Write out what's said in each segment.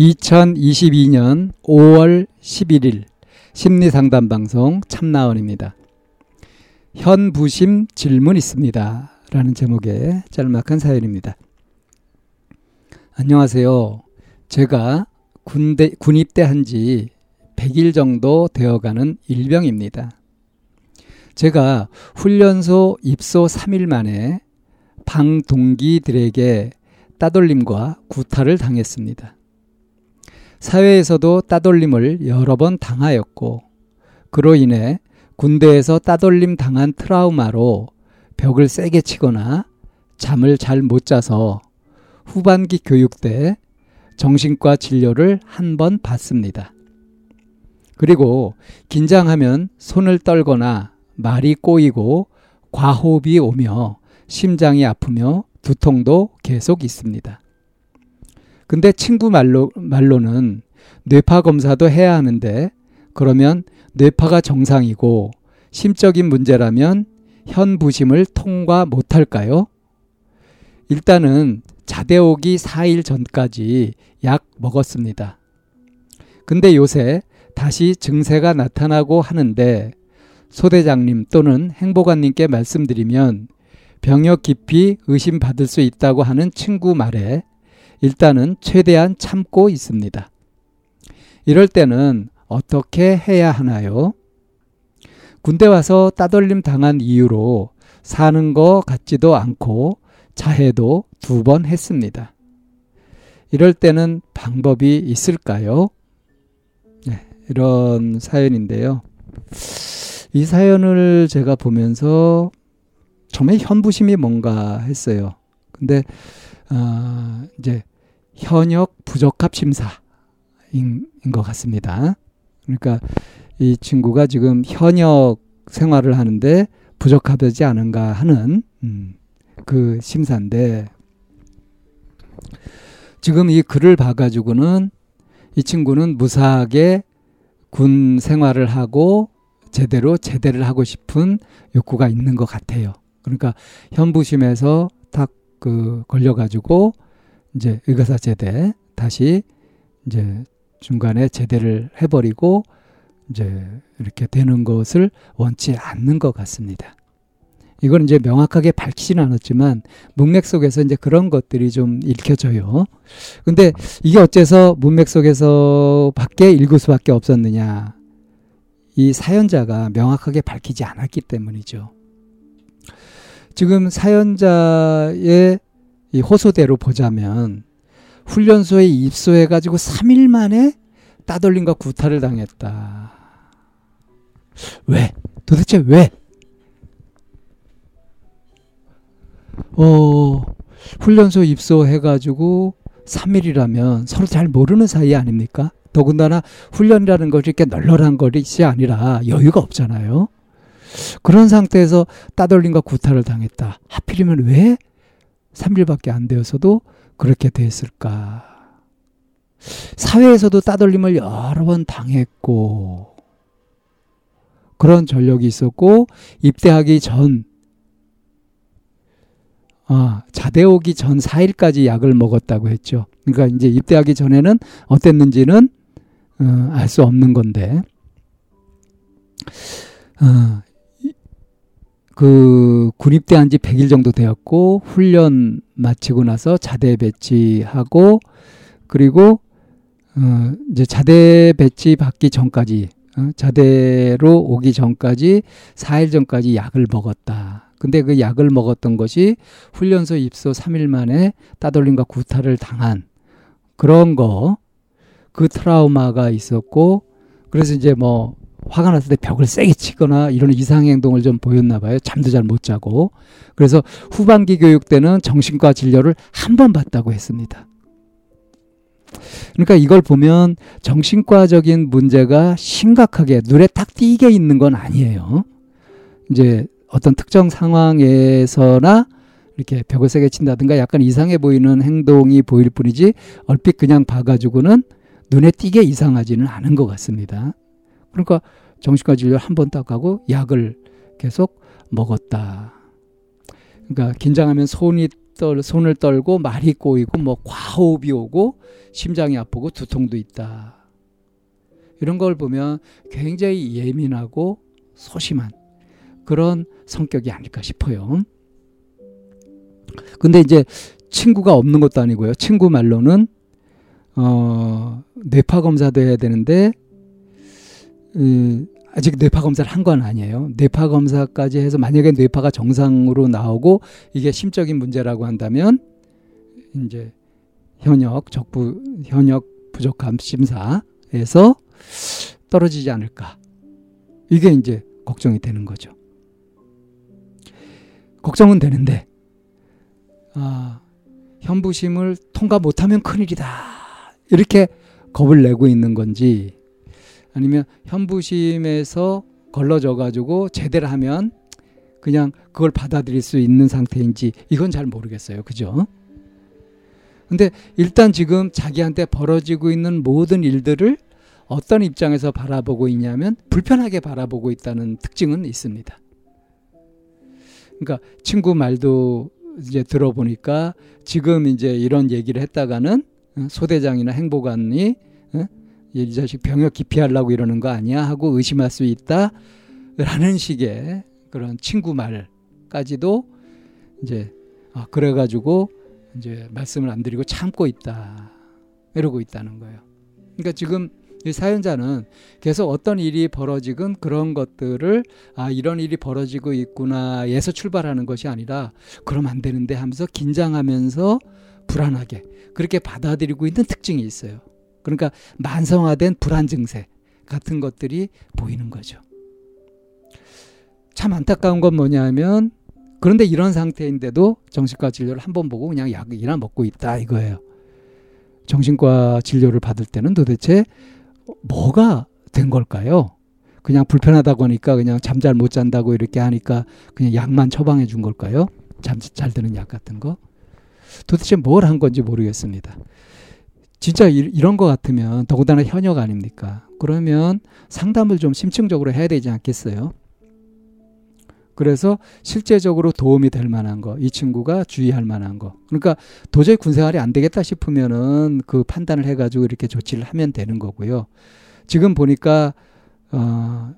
2022년 5월 11일 심리상담 방송 참나원입니다. 현 부심 질문 있습니다. 라는 제목의 짤막한 사연입니다. 안녕하세요. 제가 군대, 군입대한 지 100일 정도 되어가는 일병입니다. 제가 훈련소 입소 3일 만에 방 동기들에게 따돌림과 구타를 당했습니다. 사회에서도 따돌림을 여러 번 당하였고, 그로 인해 군대에서 따돌림 당한 트라우마로 벽을 세게 치거나 잠을 잘 못 자서 후반기 교육 때 정신과 진료를 한 번 받습니다. 그리고 긴장하면 손을 떨거나 말이 꼬이고 과호흡이 오며 심장이 아프며 두통도 계속 있습니다. 근데 친구 말로, 말로는 뇌파 검사도 해야 하는데 그러면 뇌파가 정상이고 심적인 문제라면 현부심을 통과 못할까요? 일단은 자대 오기 4일 전까지 약 먹었습니다. 근데 요새 다시 증세가 나타나고 하는데 소대장님 또는 행보관님께 말씀드리면 병역 깊이 의심받을 수 있다고 하는 친구 말에 일단은 최대한 참고 있습니다. 이럴 때는 어떻게 해야 하나요? 군대 와서 따돌림 당한 이유로 사는 거 같지도 않고 자해도 두 번 했습니다. 이럴 때는 방법이 있을까요? 네, 이런 사연인데요. 이 사연을 제가 보면서 정말 현부심이 뭔가 했어요. 근데 어, 이제 현역 부적합 심사인 것 같습니다. 그러니까 이 친구가 지금 현역 생활을 하는데 부적합하지 않은가 하는 음, 그 심사인데 지금 이 글을 봐가지고는 이 친구는 무사하게 군 생활을 하고 제대로 제대를 하고 싶은 욕구가 있는 것 같아요. 그러니까 현부심에서 딱 그 걸려가지고 이제 의가사 제대 다시 이제 중간에 제대를 해버리고 이제 이렇게 되는 것을 원치 않는 것 같습니다. 이건 이제 명확하게 밝히지는 않았지만 문맥 속에서 이제 그런 것들이 좀 읽혀져요. 근데 이게 어째서 문맥 속에서 밖에 읽을 수밖에 없었느냐? 이 사연자가 명확하게 밝히지 않았기 때문이죠. 지금 사연자의 이 호소대로 보자면 훈련소에 입소해 가지고 3일 만에 따돌림과 구타를 당했다. 왜? 도대체 왜? 어, 훈련소 입소해 가지고 3일이라면 서로 잘 모르는 사이 아닙니까? 더군다나 훈련이라는 것이 이렇게 널널한 것이 아니라 여유가 없잖아요. 그런 상태에서 따돌림과 구타를 당했다. 하필이면 왜 3일밖에 안 되어서도 그렇게 됐을까? 사회에서도 따돌림을 여러 번 당했고, 그런 전력이 있었고, 입대하기 전, 아, 자대 오기 전 4일까지 약을 먹었다고 했죠. 그러니까 이제 입대하기 전에는 어땠는지는 어, 알수 없는 건데, 어, 그 군입대한 지 100일 정도 되었고 훈련 마치고 나서 자대 배치하고 그리고 어 이제 자대 배치 받기 전까지 어 자대로 오기 전까지 4일 전까지 약을 먹었다. 근데 그 약을 먹었던 것이 훈련소 입소 3일 만에 따돌림과 구타를 당한 그런 거 그 트라우마가 있었고 그래서 이제 뭐 화가 났을 때 벽을 세게 치거나 이런 이상 행동을 좀 보였나 봐요. 잠도 잘 못 자고. 그래서 후반기 교육 때는 정신과 진료를 한 번 받다고 했습니다. 그러니까 이걸 보면 정신과적인 문제가 심각하게 눈에 딱 띄게 있는 건 아니에요. 이제 어떤 특정 상황에서나 이렇게 벽을 세게 친다든가 약간 이상해 보이는 행동이 보일 뿐이지 얼핏 그냥 봐가지고는 눈에 띄게 이상하지는 않은 것 같습니다. 그러니까 정신과 진료 한번 딱 하고 약을 계속 먹었다. 그러니까 긴장하면 손이 떨, 손을 떨고 말이 꼬이고 뭐 과호흡이 오고 심장이 아프고 두통도 있다. 이런 걸 보면 굉장히 예민하고 소심한 그런 성격이 아닐까 싶어요. 근데 이제 친구가 없는 것도 아니고요. 친구 말로는 어, 뇌파 검사도 해야 되는데 음, 아직 뇌파 검사를 한 건 아니에요. 뇌파 검사까지 해서 만약에 뇌파가 정상으로 나오고 이게 심적인 문제라고 한다면 이제 현역 적부 현역 부족함 심사에서 떨어지지 않을까. 이게 이제 걱정이 되는 거죠. 걱정은 되는데 아, 현부심을 통과 못하면 큰일이다. 이렇게 겁을 내고 있는 건지 아니면 현부심에서 걸러져 가지고 제대로 하면 그냥 그걸 받아들일 수 있는 상태인지 이건 잘 모르겠어요. 그죠? 근데 일단 지금 자기한테 벌어지고 있는 모든 일들을 어떤 입장에서 바라보고 있냐면 불편하게 바라보고 있다는 특징은 있습니다. 그러니까 친구 말도 이제 들어보니까 지금 이제 이런 얘기를 했다가는 어, 소대장이나 행보관이 어, 이 자식 병역 기피하려고 이러는 거 아니야 하고 의심할 수 있다라는 식의 그런 친구 말까지도 이제 아 그래가지고 이제 말씀을 안 드리고 참고 있다 이러고 있다는 거예요. 그러니까 지금 이 사연자는 계속 어떤 일이 벌어지건 그런 것들을 아 이런 일이 벌어지고 있구나에서 출발하는 것이 아니라 그럼 안 되는데 하면서 긴장하면서 불안하게 그렇게 받아들이고 있는 특징이 있어요. 그러니까 만성화된 불안 증세 같은 것들이 보이는 거죠. 참 안타까운 건 뭐냐면 그런데 이런 상태인데도 정신과 진료를 한 번 보고 그냥 약이나 먹고 있다 이거예요. 정신과 진료를 받을 때는 도대체 뭐가 된 걸까요? 그냥 불편하다고 하니까 그냥 잠 잘 못 잔다고 이렇게 하니까 그냥 약만 처방해 준 걸까요? 잠 잘 드는 약 같은 거? 도대체 뭘 한 건지 모르겠습니다. 진짜 이, 런것 같으면 더군다나 현역 아닙니까? 그러면 상담을 좀 심층적으로 해야 되지 않겠어요? 그래서 실제적으로 도움이 될 만한 거, 이 친구가 주의할 만한 거. 그러니까 도저히 군생활이 안 되겠다 싶으면은 그 판단을 해가지고 이렇게 조치를 하면 되는 거고요. 지금 보니까, 어,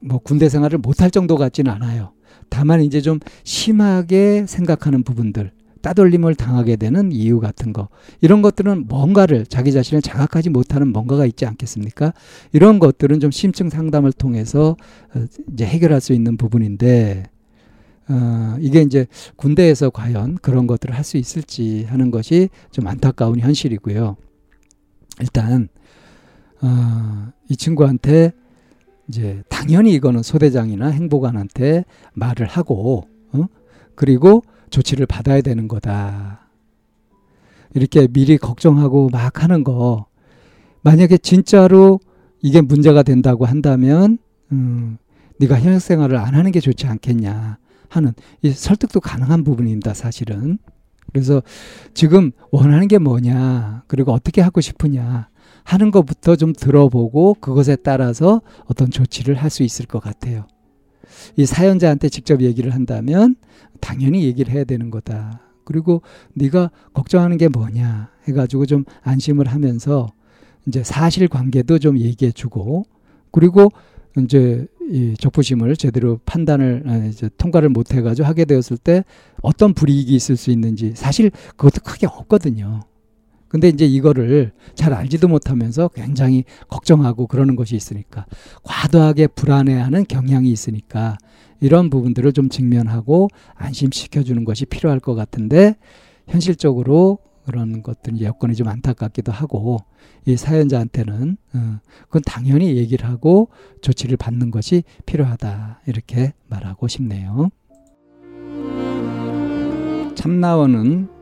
뭐 군대 생활을 못할 정도 같지는 않아요. 다만 이제 좀 심하게 생각하는 부분들, 따돌림을 당하게 되는 이유 같은 거 이런 것들은 뭔가를 자기 자신을 자각하지 못하는 뭔가가 있지 않겠습니까? 이런 것들은 좀 심층 상담을 통해서 어, 이제 해결할 수 있는 부분인데 어, 이게 이제 군대에서 과연 그런 것들을 할 수 있을지 하는 것이 좀 안타까운 현실이고요. 일단 어, 이 친구한테 이제 당연히 이거는 소대장이나 행보관한테 말을 하고 어? 그리고 조치를 받아야 되는 거다. 이렇게 미리 걱정하고 막 하는 거 만약에 진짜로 이게 문제가 된다고 한다면 음, 네가 현역 생활을 안 하는 게 좋지 않겠냐 하는 이 설득도 가능한 부분입니다. 사실은. 그래서 지금 원하는 게 뭐냐 그리고 어떻게 하고 싶으냐 하는 것부터 좀 들어보고 그것에 따라서 어떤 조치를 할 수 있을 것 같아요. 이 사연자한테 직접 얘기를 한다면 당연히 얘기를 해야 되는 거다. 그리고 네가 걱정하는 게 뭐냐 해가지고 좀 안심을 하면서 이제 사실 관계도 좀 얘기해 주고 그리고 이제 이 적부심을 제대로 판단을 아, 이제 통과를 못 해가지고 하게 되었을 때 어떤 불이익이 있을 수 있는지 사실 그것도 크게 없거든요. 근데 이제 이거를 잘 알지도 못하면서 굉장히 걱정하고 그러는 것이 있으니까 과도하게 불안해하는 경향이 있으니까 이런 부분들을 좀 직면하고 안심시켜 주는 것이 필요할 것 같은데 현실적으로 그런 것들 여건이 좀 안타깝기도 하고 이 사연자한테는 어, 그건 당연히 얘기를 하고 조치를 받는 것이 필요하다 이렇게 말하고 싶네요. 참나원은